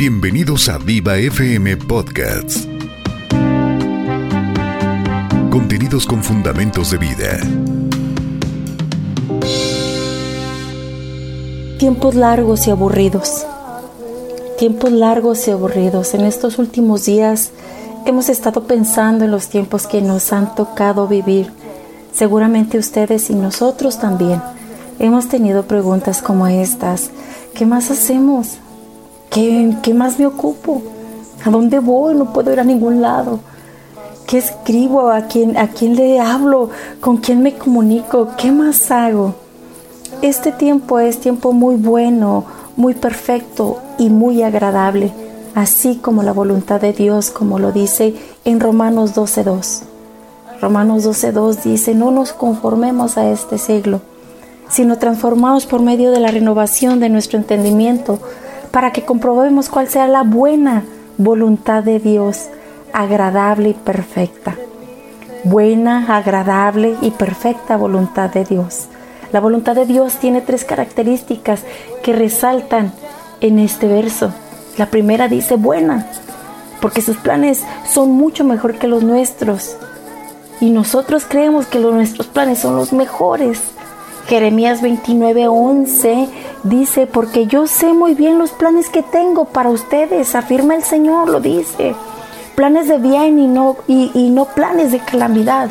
Bienvenidos a Viva FM Podcasts. Contenidos con fundamentos de vida. Tiempos largos y aburridos. Tiempos largos y aburridos. En estos últimos días hemos estado pensando en los tiempos que nos han tocado vivir. Seguramente ustedes y nosotros también hemos tenido preguntas como estas. ¿Qué más hacemos? ¿Qué, más me ocupo? ¿A dónde voy? No puedo ir a ningún lado. ¿Qué escribo? ¿A quién, ¿A quién le hablo? ¿Con quién me comunico? ¿Qué más hago? Este tiempo es tiempo muy bueno, muy perfecto y muy agradable, así como la voluntad de Dios, como lo dice en Romanos 12.2. Romanos 12.2 dice, no nos conformemos a este siglo, sino transformados por medio de la renovación de nuestro entendimiento, para que comprobemos cuál sea la buena voluntad de Dios, agradable y perfecta. Buena, agradable y perfecta voluntad de Dios. La voluntad de Dios tiene tres características que resaltan en este verso. La primera dice buena, porque sus planes son mucho mejor que los nuestros. Y nosotros creemos que los, nuestros planes son los mejores. Jeremías 29:11 dice, porque yo sé muy bien los planes que tengo para ustedes, afirma el Señor, lo dice. Planes de bien y no, y, no planes de calamidad,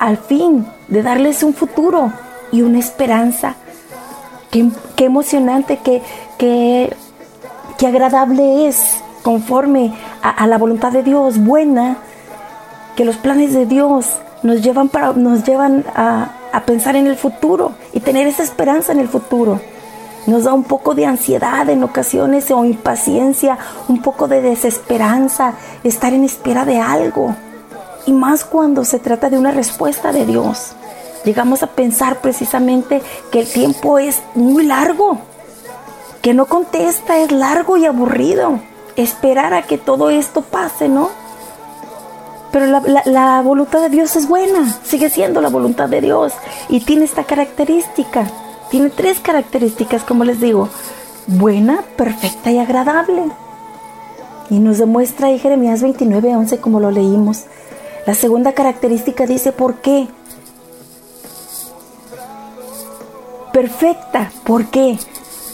al fin de darles un futuro y una esperanza. Qué, emocionante, qué, qué, qué, agradable es, conforme a, a, la voluntad de Dios, buena, que los planes de Dios nos llevan, para, nos llevan a, a pensar en el futuro y tener esa esperanza en el futuro. Nos da un poco de ansiedad en ocasiones o impaciencia, un poco de desesperanza, estar en espera de algo. Y más cuando se trata de una respuesta de Dios. Llegamos a pensar precisamente que el tiempo es muy largo, que no contesta, es largo y aburrido. Esperar a que todo esto pase, ¿no? Pero la, voluntad de Dios es buena, sigue siendo la voluntad de Dios y tiene esta característica, tiene tres características, como les digo, buena, perfecta y agradable. Y nos demuestra ahí Jeremías 29, 11 como lo leímos. La segunda característica dice, ¿por qué? Perfecta, ¿por qué?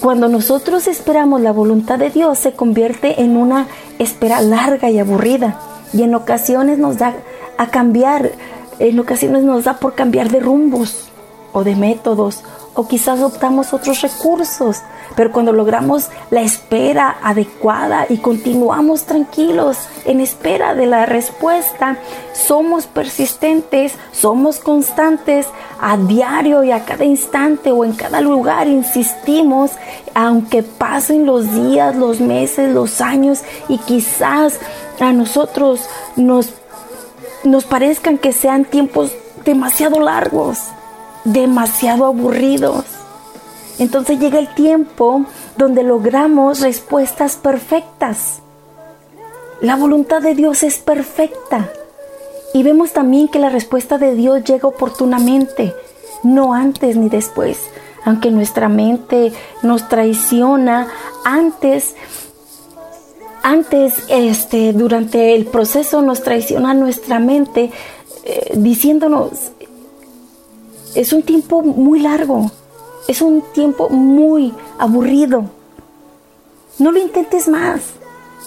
Cuando nosotros esperamos la voluntad de Dios se convierte en una espera larga y aburrida y en ocasiones nos da a cambiar, en ocasiones nos da por cambiar de rumbos o de métodos o quizás optamos otros recursos, pero cuando logramos la espera adecuada y continuamos tranquilos en espera de la respuesta, somos persistentes, somos constantes, a diario y a cada instante o en cada lugar insistimos, aunque pasen los días, los meses, los años y quizás a nosotros nos, nos parezcan que sean tiempos demasiado largos, demasiado aburridos. Entonces llega el tiempo donde logramos respuestas perfectas. La voluntad de Dios es perfecta. Y vemos también que la respuesta de Dios llega oportunamente, no antes ni después. Aunque nuestra mente nos traiciona, antes antes, este, durante el proceso nos traiciona nuestra mente eh, diciéndonos, es un tiempo muy largo, es un tiempo muy aburrido, no lo intentes más.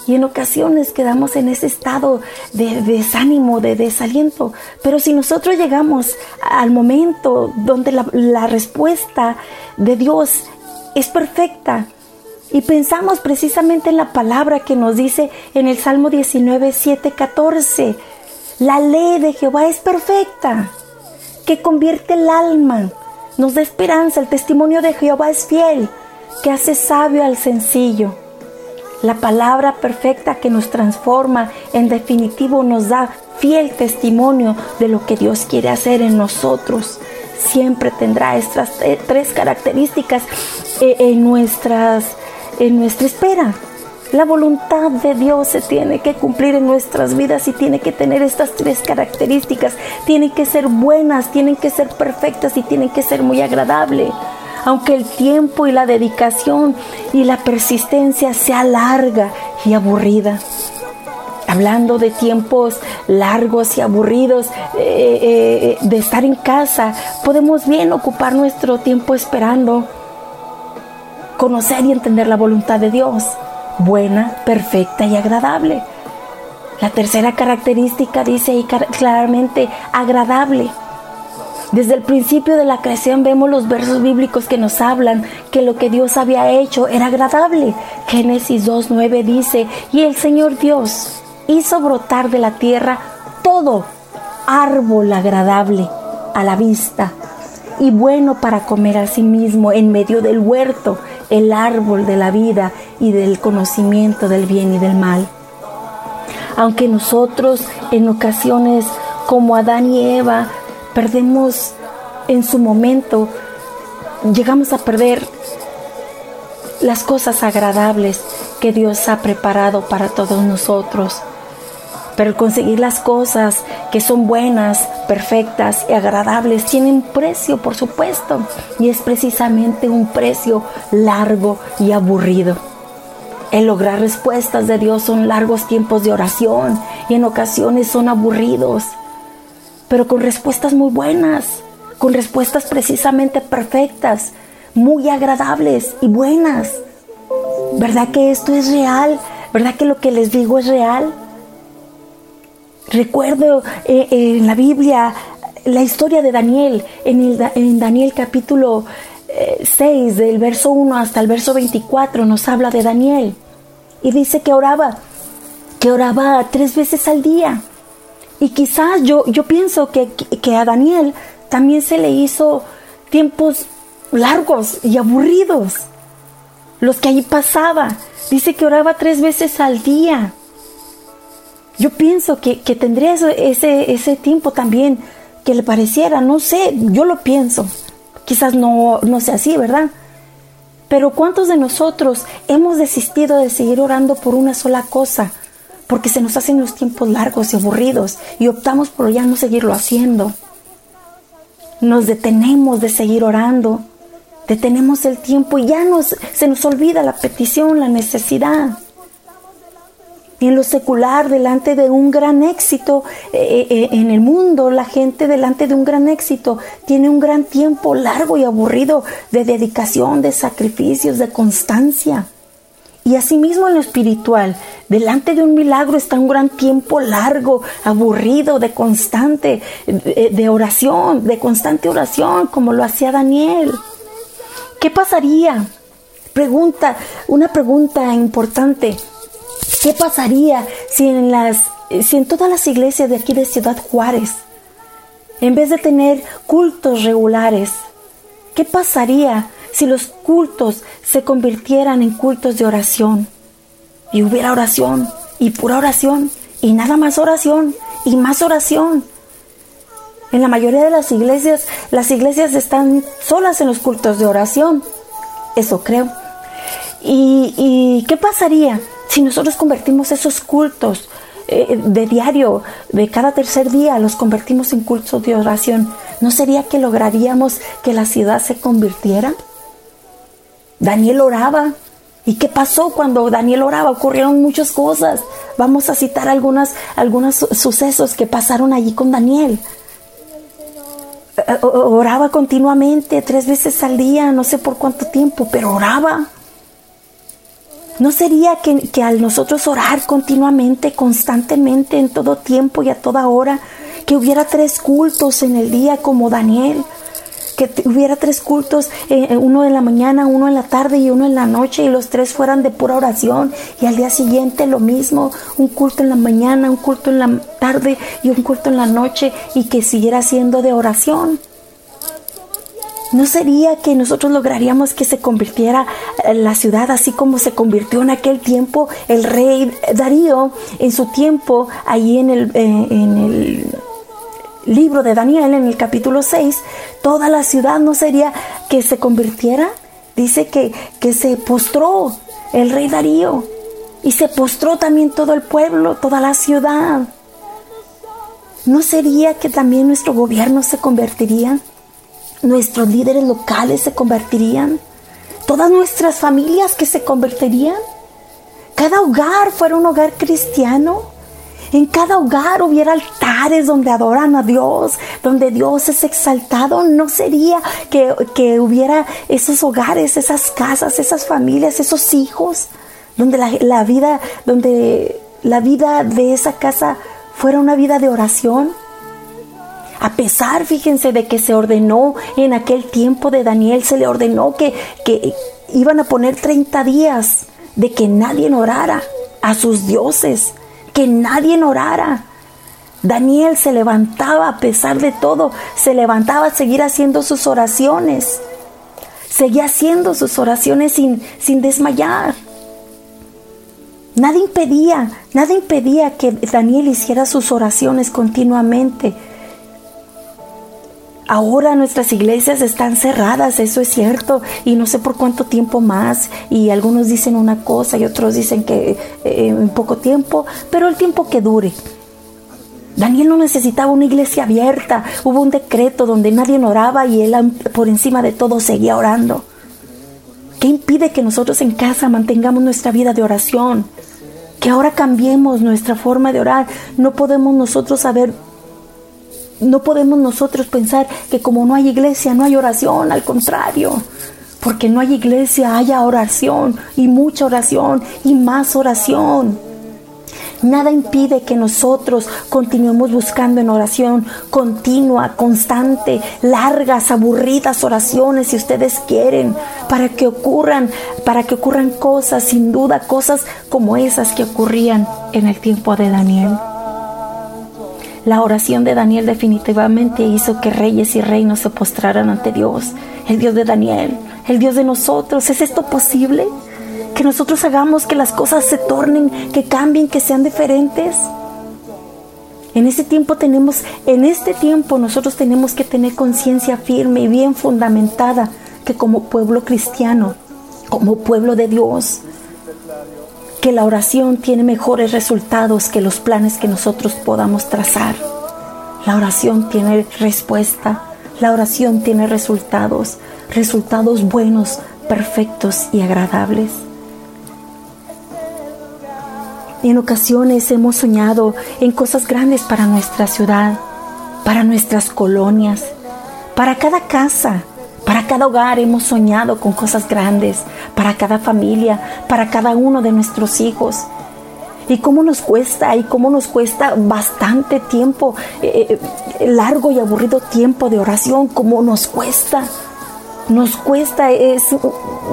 Y en ocasiones quedamos en ese estado de, desánimo, de desaliento. Pero si nosotros llegamos al momento donde la, la respuesta de Dios es perfecta, y pensamos precisamente en la palabra que nos dice en el Salmo 19, 7, 14. La ley de Jehová es perfecta, que convierte el alma, nos da esperanza. El testimonio de Jehová es fiel, que hace sabio al sencillo. La palabra perfecta que nos transforma, en definitivo nos da fiel testimonio de lo que Dios quiere hacer en nosotros. Siempre tendrá estas tres características eh, en nuestras en nuestra espera. La voluntad de Dios se tiene que cumplir en nuestras vidas y tiene que tener estas tres características. Tienen que ser buenas, tienen que ser perfectas y tienen que ser muy agradables. aunque el tiempo y la dedicación y la persistencia sea larga y aburrida. Hablando de tiempos largos y aburridos, eh, eh, de estar en casa, podemos bien ocupar nuestro tiempo esperando conocer y entender la voluntad de Dios, buena, perfecta y agradable. La tercera característica dice ahí claramente agradable. Desde el principio de la creación vemos los versos bíblicos que nos hablan que lo que Dios había hecho era agradable. Génesis 2.9 dice, y el Señor Dios hizo brotar de la tierra todo árbol agradable a la vista y bueno para comer a sí mismo en medio del huerto, el árbol de la vida y del conocimiento del bien y del mal. Aunque nosotros en ocasiones como Adán y Eva perdemos en su momento, llegamos a perder las cosas agradables que Dios ha preparado para todos nosotros. Pero conseguir las cosas que son buenas, perfectas y agradables tienen precio, por supuesto, y es precisamente un precio largo y aburrido. El lograr respuestas de Dios son largos tiempos de oración y en ocasiones son aburridos, pero con respuestas muy buenas, con respuestas precisamente perfectas, muy agradables y buenas. ¿Verdad que esto es real? ¿Verdad que lo que les digo es real? Recuerdo eh, en la Biblia la historia de Daniel, en, Daniel capítulo 6, eh, del verso 1 hasta el verso 24, nos habla de Daniel. Y dice que oraba, que oraba tres veces al día. Y quizás yo, yo pienso que, que a Daniel también se le hizo tiempos largos y aburridos. Los que allí pasaba. Dice que oraba tres veces al día. Yo pienso que, tendría ese, ese tiempo también que le pareciera, no sé, yo lo pienso. Quizás no, no sea así, ¿verdad? Pero ¿cuántos de nosotros hemos desistido de seguir orando por una sola cosa? Porque se nos hacen los tiempos largos y aburridos y optamos por ya no seguirlo haciendo. Nos detenemos de seguir orando, detenemos el tiempo y ya nos, se nos olvida la petición, la necesidad en lo secular, delante de un gran éxito eh, eh, en el mundo, la gente delante de un gran éxito tiene un gran tiempo largo y aburrido de dedicación, de sacrificios, de constancia. Y asimismo en lo espiritual, delante de un milagro está un gran tiempo largo, aburrido, de constante, de oración, de constante oración, como lo hacía Daniel. ¿Qué pasaría? Pregunta, una pregunta importante. ¿Qué pasaría si en, las, si en todas las iglesias de aquí de Ciudad Juárez, en vez de tener cultos regulares, qué pasaría si los cultos se convirtieran en cultos de oración? Y hubiera oración, y pura oración, y nada más oración, y más oración. En la mayoría de las iglesias, las iglesias están solas en los cultos de oración. Eso creo. ¿Y, y qué pasaría si nosotros convertimos esos cultos eh, de diario, de cada tercer día, los convertimos en cultos de oración, ¿no sería que lograríamos que la ciudad se convirtiera? Daniel oraba. ¿Y qué pasó cuando Daniel oraba? Ocurrieron muchas cosas. Vamos a citar algunos sucesos que pasaron allí con Daniel. Eh, oraba continuamente, tres veces al día, no sé por cuánto tiempo, pero oraba. ¿No sería que, al nosotros orar continuamente, constantemente, en todo tiempo y a toda hora, que hubiera tres cultos en el día como Daniel? Que hubiera tres cultos, eh, eh, uno en la mañana, uno en la tarde y uno en la noche, y los tres fueran de pura oración, y al día siguiente lo mismo, un culto en la mañana, un culto en la tarde y un culto en la noche, y que siguiera siendo de oración. ¿No sería que nosotros lograríamos que se convirtiera eh, la ciudad así como se convirtió en aquel tiempo el rey Darío en su tiempo, allí en el, eh, en el libro de Daniel, en el capítulo 6, toda la ciudad no sería que se convirtiera? Dice que, que se postró el rey Darío y se postró también todo el pueblo, toda la ciudad. ¿No sería que también nuestro gobierno se convertiría? Nuestros líderes locales se convertirían, todas nuestras familias que se convertirían, cada hogar fuera un hogar cristiano en cada hogar hubiera altares donde adoran a Dios, donde Dios es exaltado. No sería que, hubiera esos hogares, esas casas, esas familias, esos hijos, donde la, vida, donde la vida de esa casa fuera una vida de oración. A pesar, fíjense, de que se ordenó en aquel tiempo de Daniel, se le ordenó que, que iban a poner 30 días de que nadie orara a sus dioses que nadie orara. Daniel se levantaba a pesar de todo, se levantaba a seguir haciendo sus oraciones. Seguía haciendo sus oraciones sin, sin desmayar. Nada impedía, nada impedía que Daniel hiciera sus oraciones continuamente. Ahora nuestras iglesias están cerradas, eso es cierto, y no sé por cuánto tiempo más, y algunos dicen una cosa y otros dicen que eh, en poco tiempo, pero el tiempo que dure. Daniel no necesitaba una iglesia abierta, hubo un decreto donde nadie oraba y él por encima de todo seguía orando. ¿Qué impide que nosotros en casa mantengamos nuestra vida de oración? Que ahora cambiemos nuestra forma de orar. No podemos nosotros saber no podemos nosotros pensar que como no hay iglesia, no hay oración, al contrario. Porque no hay iglesia, haya oración y mucha oración y más oración. Nada impide que nosotros continuemos buscando en oración continua, constante, largas, aburridas oraciones si ustedes quieren, para que ocurran, para que ocurran cosas, sin duda, cosas como esas que ocurrían en el tiempo de Daniel. La oración de Daniel definitivamente hizo que reyes y reinos se postraran ante Dios, el Dios de Daniel, el Dios de nosotros. ¿Es esto posible? Que nosotros hagamos que las cosas se tornen, que cambien, que sean diferentes. En este tiempo tenemos, en este tiempo nosotros tenemos que tener conciencia firme y bien fundamentada que como pueblo cristiano, como pueblo de Dios, que la oración tiene mejores resultados que los planes que nosotros podamos trazar. La oración tiene respuesta, la oración tiene resultados, resultados buenos, perfectos y agradables. En ocasiones hemos soñado en cosas grandes para nuestra ciudad, para nuestras colonias, para cada casa, para cada hogar hemos soñado con cosas grandes, para cada familia, para cada uno de nuestros hijos. Y cómo nos cuesta, y cómo nos cuesta bastante tiempo, eh, eh, largo y aburrido tiempo de oración, cómo nos cuesta. Nos cuesta, es,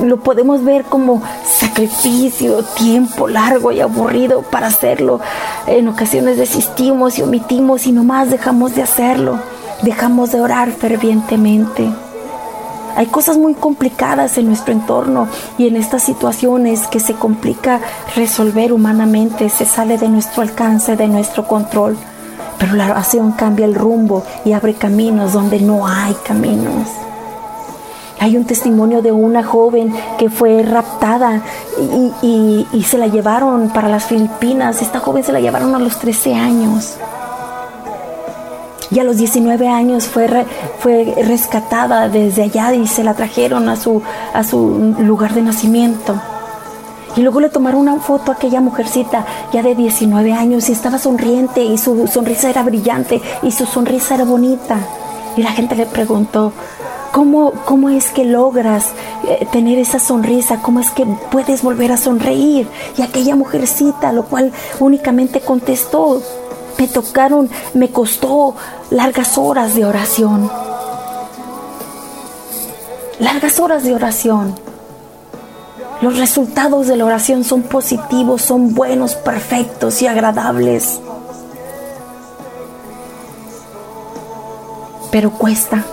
lo podemos ver como sacrificio, tiempo largo y aburrido para hacerlo. En ocasiones desistimos y omitimos y nomás dejamos de hacerlo. Dejamos de orar fervientemente. Hay cosas muy complicadas en nuestro entorno y en estas situaciones que se complica resolver humanamente, se sale de nuestro alcance, de nuestro control. Pero la oración cambia el rumbo y abre caminos donde no hay caminos. Hay un testimonio de una joven que fue raptada y, y, se la llevaron para las Filipinas. Esta joven se la llevaron a los 13 años y a los 19 años fue, fue rescatada desde allá y se la trajeron a su, a su lugar de nacimiento. Y luego le tomaron una foto a aquella mujercita ya de 19 años y estaba sonriente y su sonrisa era brillante y su sonrisa era bonita. Y la gente le preguntó, ¿cómo, cómo es que logras eh, tener esa sonrisa? ¿Cómo es que puedes volver a sonreír? Y aquella mujercita, lo cual únicamente contestó, me tocaron, me costó largas horas de oración. Largas horas de oración. Los resultados de la oración son positivos, son buenos, perfectos y agradables. Pero cuesta.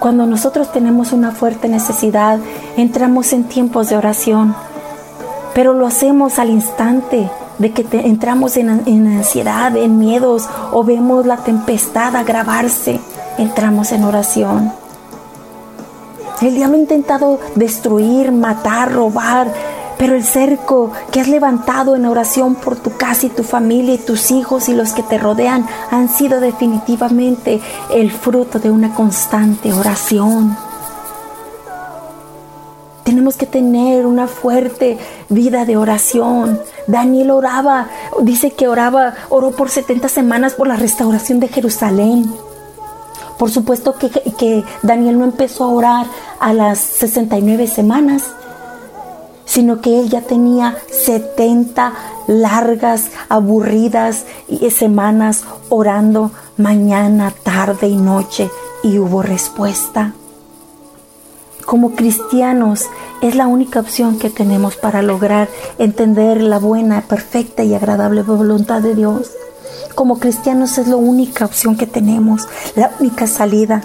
Cuando nosotros tenemos una fuerte necesidad, entramos en tiempos de oración, pero lo hacemos al instante de que entramos en, en ansiedad, en miedos o vemos la tempestad agravarse, entramos en oración. El diablo ha intentado destruir, matar, robar, Pero el cerco que has levantado en oración por tu casa y tu familia y tus hijos y los que te rodean han sido definitivamente el fruto de una constante oración. Que tener una fuerte vida de oración. Daniel oraba, dice que oraba, oró por 70 semanas por la restauración de Jerusalén. Por supuesto que, que Daniel no empezó a orar a las 69 semanas, sino que él ya tenía 70 largas, aburridas semanas orando mañana, tarde y noche y hubo respuesta. Como cristianos es la única opción que tenemos para lograr entender la buena, perfecta y agradable voluntad de Dios. Como cristianos es la única opción que tenemos, la única salida,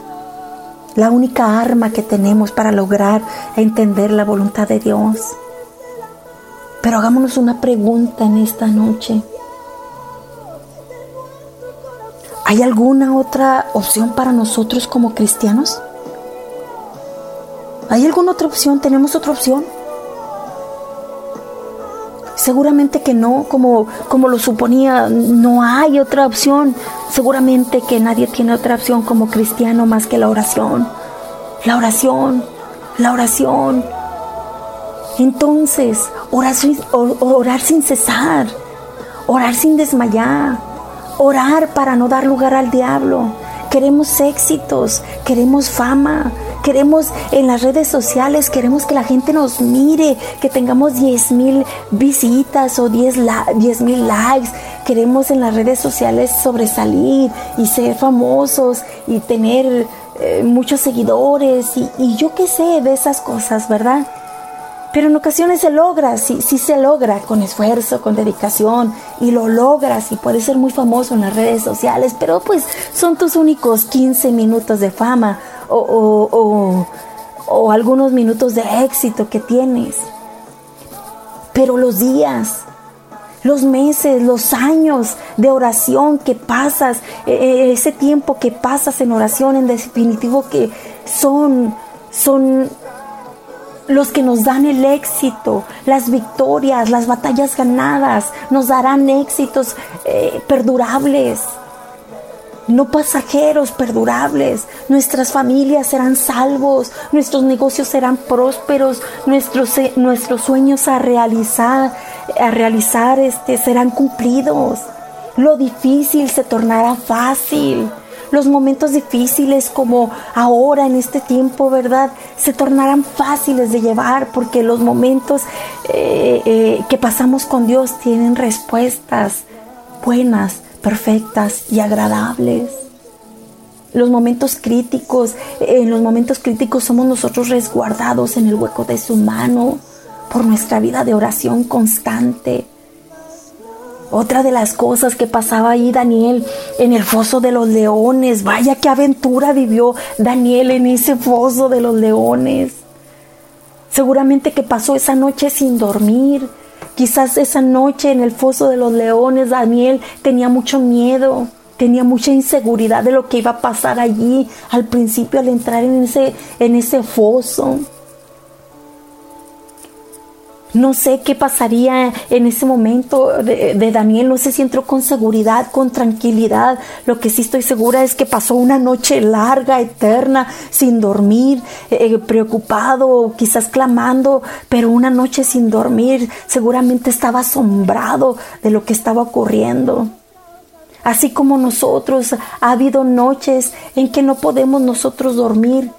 la única arma que tenemos para lograr entender la voluntad de Dios. Pero hagámonos una pregunta en esta noche. ¿Hay alguna otra opción para nosotros como cristianos? ¿Hay alguna otra opción? ¿Tenemos otra opción? Seguramente que no, como, como lo suponía, no hay otra opción. Seguramente que nadie tiene otra opción como cristiano más que la oración. La oración, la oración. Entonces, orar, orar sin cesar, orar sin desmayar, orar para no dar lugar al diablo. Queremos éxitos, queremos fama, Queremos en las redes sociales, queremos que la gente nos mire, que tengamos 10 mil visitas o 10 mil likes. Queremos en las redes sociales sobresalir y ser famosos y tener eh, muchos seguidores y, yo qué sé de esas cosas, ¿verdad? Pero en ocasiones se logra, sí, sí se logra con esfuerzo, con dedicación y lo logras y puedes ser muy famoso en las redes sociales, pero pues son tus únicos 15 minutos de fama o, algunos minutos de éxito que tienes. Pero los días, los meses, los años de oración que pasas, e, e, ese tiempo que pasas en oración, en definitivo que son, son los que nos dan el éxito, las victorias, las batallas ganadas, nos darán éxitos eh, perdurables no pasajeros, perdurables. Nuestras familias serán salvos, nuestros negocios serán prósperos, nuestros, eh, nuestros sueños a realizar, a realizar este, serán cumplidos. Lo difícil se tornará fácil. Los momentos difíciles como ahora en este tiempo, ¿verdad? Se tornarán fáciles de llevar porque los momentos eh, eh, que pasamos con Dios tienen respuestas buenas perfectas y agradables. Los momentos críticos, en los momentos críticos somos nosotros resguardados en el hueco de su mano por nuestra vida de oración constante. Otra de las cosas que pasaba ahí Daniel en el foso de los leones, vaya qué aventura vivió Daniel en ese foso de los leones. Seguramente que pasó esa noche sin dormir, Quizás esa noche en el foso de los leones Daniel tenía mucho miedo, tenía mucha inseguridad de lo que iba a pasar allí al principio al entrar en ese, en ese foso. No sé qué pasaría en ese momento de, Daniel, no sé si entró con seguridad, con tranquilidad. Lo que sí estoy segura es que pasó una noche larga, eterna, sin dormir, eh, preocupado, quizás clamando, pero una noche sin dormir. Seguramente estaba asombrado de lo que estaba ocurriendo. Así como nosotros, ha habido noches en que no podemos nosotros dormir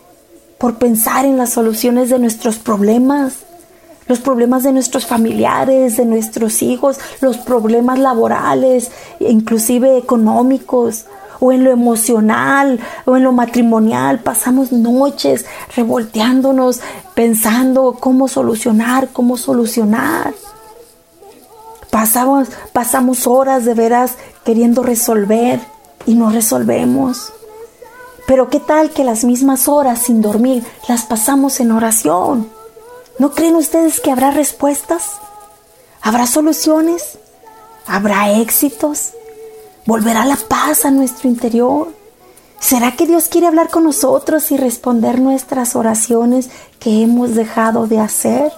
por pensar en las soluciones de nuestros problemas los problemas de nuestros familiares, de nuestros hijos, los problemas laborales, inclusive económicos, o en lo emocional, o en lo matrimonial. Pasamos noches revolteándonos, pensando cómo solucionar, cómo solucionar. Pasamos, pasamos horas de veras queriendo resolver y no resolvemos. Pero qué tal que las mismas horas sin dormir las pasamos en oración ¿No creen ustedes que habrá respuestas? ¿Habrá soluciones? ¿Habrá éxitos? ¿Volverá la paz a nuestro interior? ¿Será que Dios quiere hablar con nosotros y responder nuestras oraciones que hemos dejado de hacer?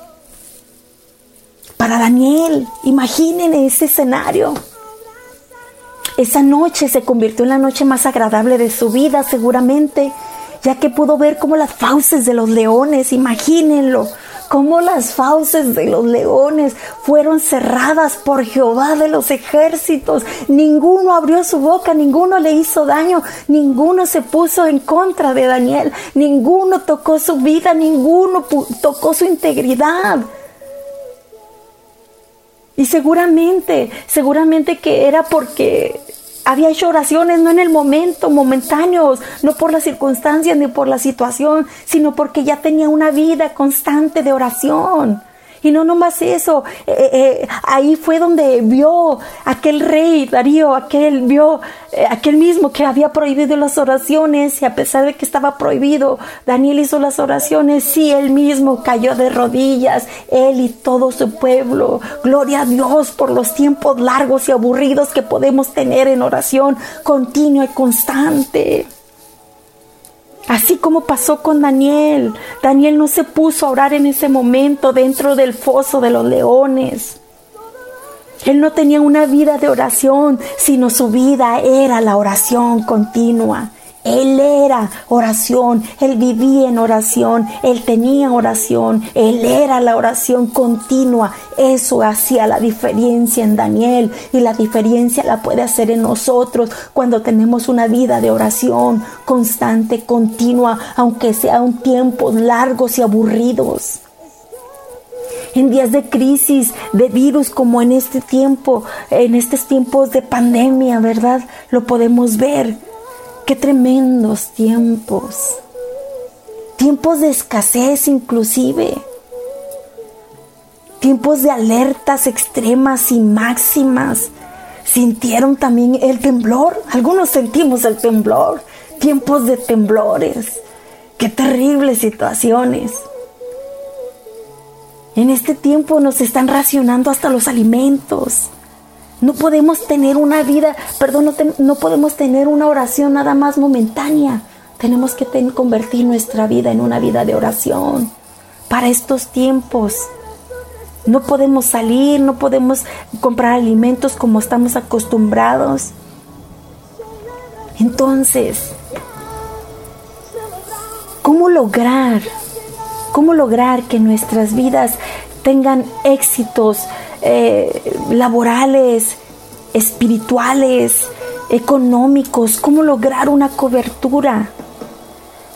para Daniel. Imaginen ese escenario. Esa noche se convirtió en la noche más agradable de su vida, seguramente, ya que pudo ver como las fauces de los leones, imagínenlo, como las fauces de los leones fueron cerradas por Jehová de los ejércitos. Ninguno abrió su boca, ninguno le hizo daño, ninguno se puso en contra de Daniel, ninguno tocó su vida, ninguno tocó su integridad. Y seguramente, seguramente que era porque había hecho oraciones no en el momento, momentáneos, no por las circunstancias ni por la situación, sino porque ya tenía una vida constante de oración. Y no nomás eso, eh, eh, eh, ahí fue donde vio aquel rey Darío, aquel vio aquel mismo que había prohibido las oraciones y a pesar de que estaba prohibido, Daniel hizo las oraciones, sí, él mismo cayó de rodillas, él y todo su pueblo. Gloria a Dios por los tiempos largos y aburridos que podemos tener en oración continua y constante. Así como pasó con Daniel. Daniel no se puso a orar en ese momento dentro del foso de los leones. Él no tenía una vida de oración, sino su vida era la oración continua. Él era oración, él vivía en oración, él tenía oración, él era la oración continua. Eso hacía la diferencia en Daniel y la diferencia la puede hacer en nosotros cuando tenemos una vida de oración constante, continua, aunque sean tiempos largos y aburridos en días de crisis, de virus como en este tiempo, en estos tiempos de pandemia, ¿verdad? Lo podemos ver. Qué tremendos tiempos. Tiempos de escasez inclusive. Tiempos de alertas extremas y máximas. Sintieron también el temblor. Algunos sentimos el temblor. Tiempos de temblores. Qué terribles situaciones. En este tiempo nos están racionando hasta los alimentos. No podemos tener una vida, perdón, no, podemos tener una oración nada más momentánea. Tenemos que convertir nuestra vida en una vida de oración para estos tiempos. No podemos salir, no podemos comprar alimentos como estamos acostumbrados. Entonces, ¿cómo lograr? ¿Cómo lograr que nuestras vidas tengan éxitos eh, laborales, espirituales, económicos, cómo lograr una cobertura,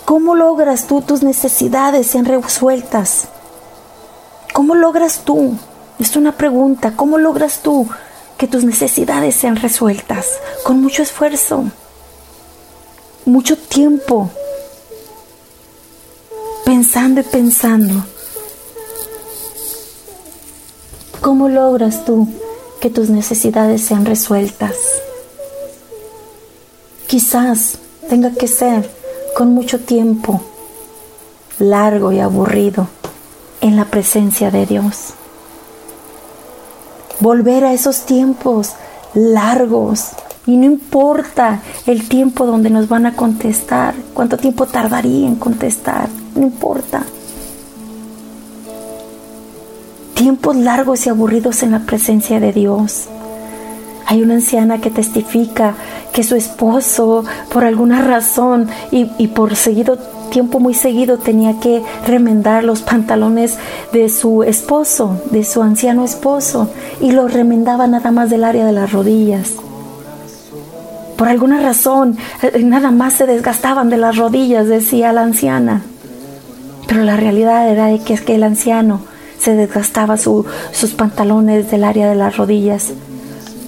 cómo logras tú tus necesidades sean resueltas, cómo logras tú, es una pregunta, cómo logras tú que tus necesidades sean resueltas con mucho esfuerzo, mucho tiempo, pensando y pensando ¿Cómo logras tú que tus necesidades sean resueltas? Quizás tenga que ser con mucho tiempo largo y aburrido en la presencia de Dios. Volver a esos tiempos largos y no importa el tiempo donde nos van a contestar, cuánto tiempo tardaría en contestar, no importa tiempos largos y aburridos en la presencia de Dios. Hay una anciana que testifica que su esposo, por alguna razón y, por seguido tiempo muy seguido, tenía que remendar los pantalones de su esposo, de su anciano esposo, y los remendaba nada más del área de las rodillas. Por alguna razón, eh, nada más se desgastaban de las rodillas, decía la anciana. Pero la realidad era que es que el anciano se desgastaba sus pantalones del área de las rodillas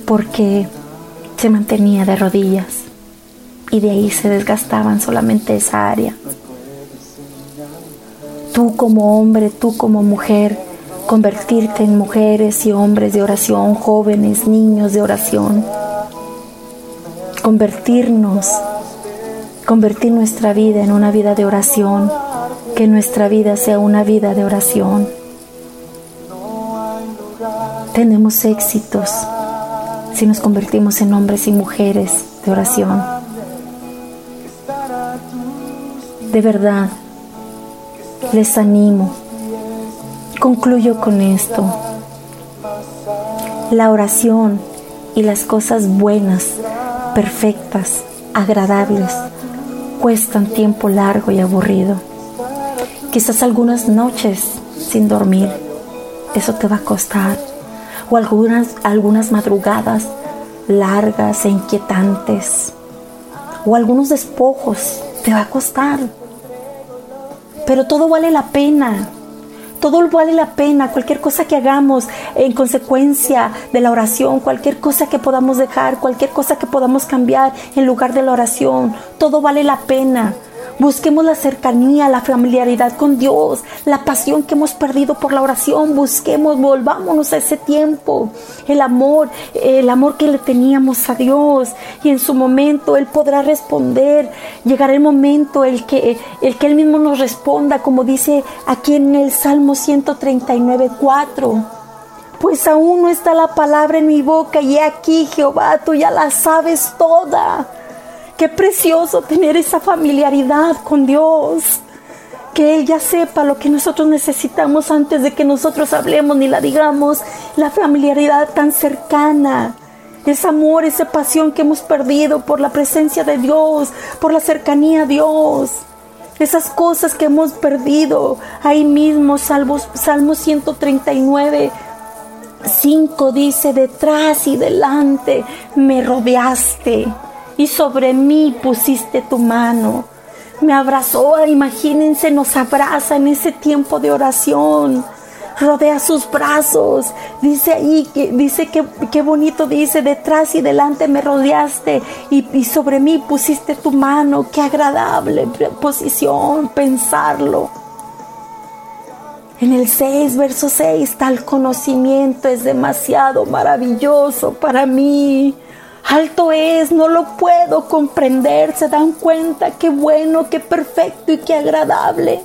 porque se mantenía de rodillas y de ahí se desgastaban solamente esa área. Tú como hombre, tú como mujer, convertirte en mujeres y hombres de oración, jóvenes, niños de oración, convertirnos, convertir nuestra vida en una vida de oración, que nuestra vida sea una vida de oración tenemos éxitos si nos convertimos en hombres y mujeres de oración. De verdad, les animo. Concluyo con esto. La oración y las cosas buenas, perfectas, agradables, cuestan tiempo largo y aburrido. Quizás algunas noches sin dormir, eso te va a costar. O algunas, algunas madrugadas largas e inquietantes. O algunos despojos, te va a costar. Pero todo vale la pena todo vale la pena, cualquier cosa que hagamos en consecuencia de la oración, cualquier cosa que podamos dejar, cualquier cosa que podamos cambiar en lugar de la oración, todo vale la pena. Busquemos la cercanía, la familiaridad con Dios, la pasión que hemos perdido por la oración. Busquemos, volvámonos a ese tiempo. El amor, el amor que le teníamos a Dios. Y en su momento Él podrá responder. Llegará el momento el que, el que Él mismo nos responda, como dice aquí en el Salmo 139, 4 pues aún no está la palabra en mi boca y aquí Jehová, tú ya la sabes toda. Qué precioso tener esa familiaridad con Dios. Que Él ya sepa lo que nosotros necesitamos antes de que nosotros hablemos ni la digamos. La familiaridad tan cercana. Ese amor, esa pasión que hemos perdido por la presencia de Dios, por la cercanía a Dios. Esas cosas que hemos perdido. Ahí mismo, Salmo, Salmo 139. 5 dice, detrás y delante me rodeaste y sobre mí pusiste tu mano. Me abrazó, imagínense, nos abraza en ese tiempo de oración. Rodea sus brazos. Dice ahí, que, dice que qué bonito dice, detrás y delante me rodeaste y, y sobre mí pusiste tu mano. Qué agradable posición pensarlo. En el 6, verso 6, tal conocimiento es demasiado maravilloso para mí. Alto es, no lo puedo comprender. Se dan cuenta qué bueno, qué perfecto y qué agradable.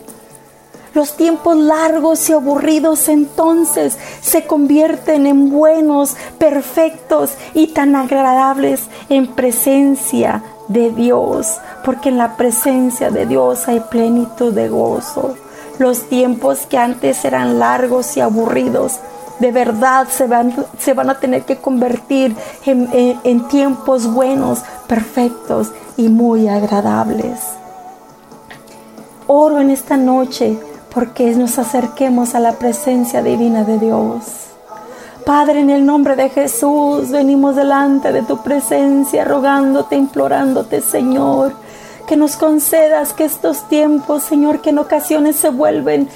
Los tiempos largos y aburridos entonces se convierten en buenos, perfectos y tan agradables en presencia de Dios, porque en la presencia de Dios hay plenitud de gozo. Los tiempos que antes eran largos y aburridos de verdad se van, se van a tener que convertir en, en tiempos buenos, perfectos y muy agradables. Oro en esta noche porque nos acerquemos a la presencia divina de Dios. Padre, en el nombre de Jesús, venimos delante de tu presencia, rogándote, implorándote, Señor, que nos concedas que estos tiempos, Señor, que en ocasiones se vuelven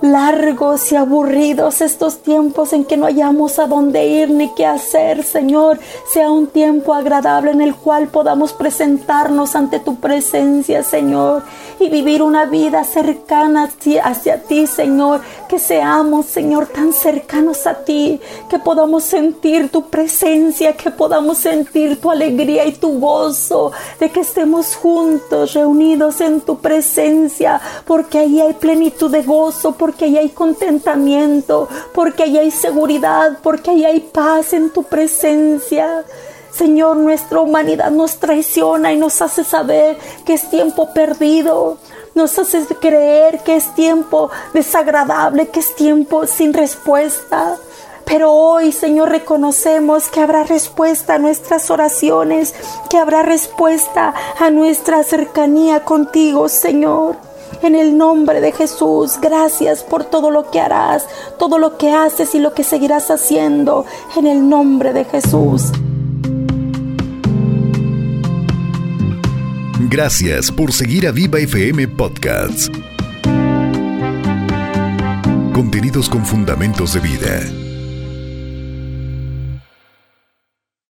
largos y aburridos estos tiempos en que no hayamos a dónde ir ni qué hacer, Señor, sea un tiempo agradable en el cual podamos presentarnos ante tu presencia, Señor, y vivir una vida cercana hacia ti, Señor, que seamos, Señor, tan cercanos a ti, que podamos sentir tu presencia, que podamos sentir tu alegría y tu gozo, de que estemos juntos, reunidos en tu presencia, porque ahí hay plenitud de gozo, porque ahí hay contentamiento, porque hay seguridad, porque hay paz en tu presencia. Señor, nuestra humanidad nos traiciona y nos hace saber que es tiempo perdido. Nos hace creer que es tiempo desagradable, que es tiempo sin respuesta. Pero hoy, Señor, reconocemos que habrá respuesta a nuestras oraciones, que habrá respuesta a nuestra cercanía contigo, Señor. En el nombre de Jesús, gracias por todo lo que harás, todo lo que haces y lo que seguirás haciendo. En el nombre de Jesús. Gracias por seguir a Viva FM Podcasts. Contenidos con fundamentos de vida.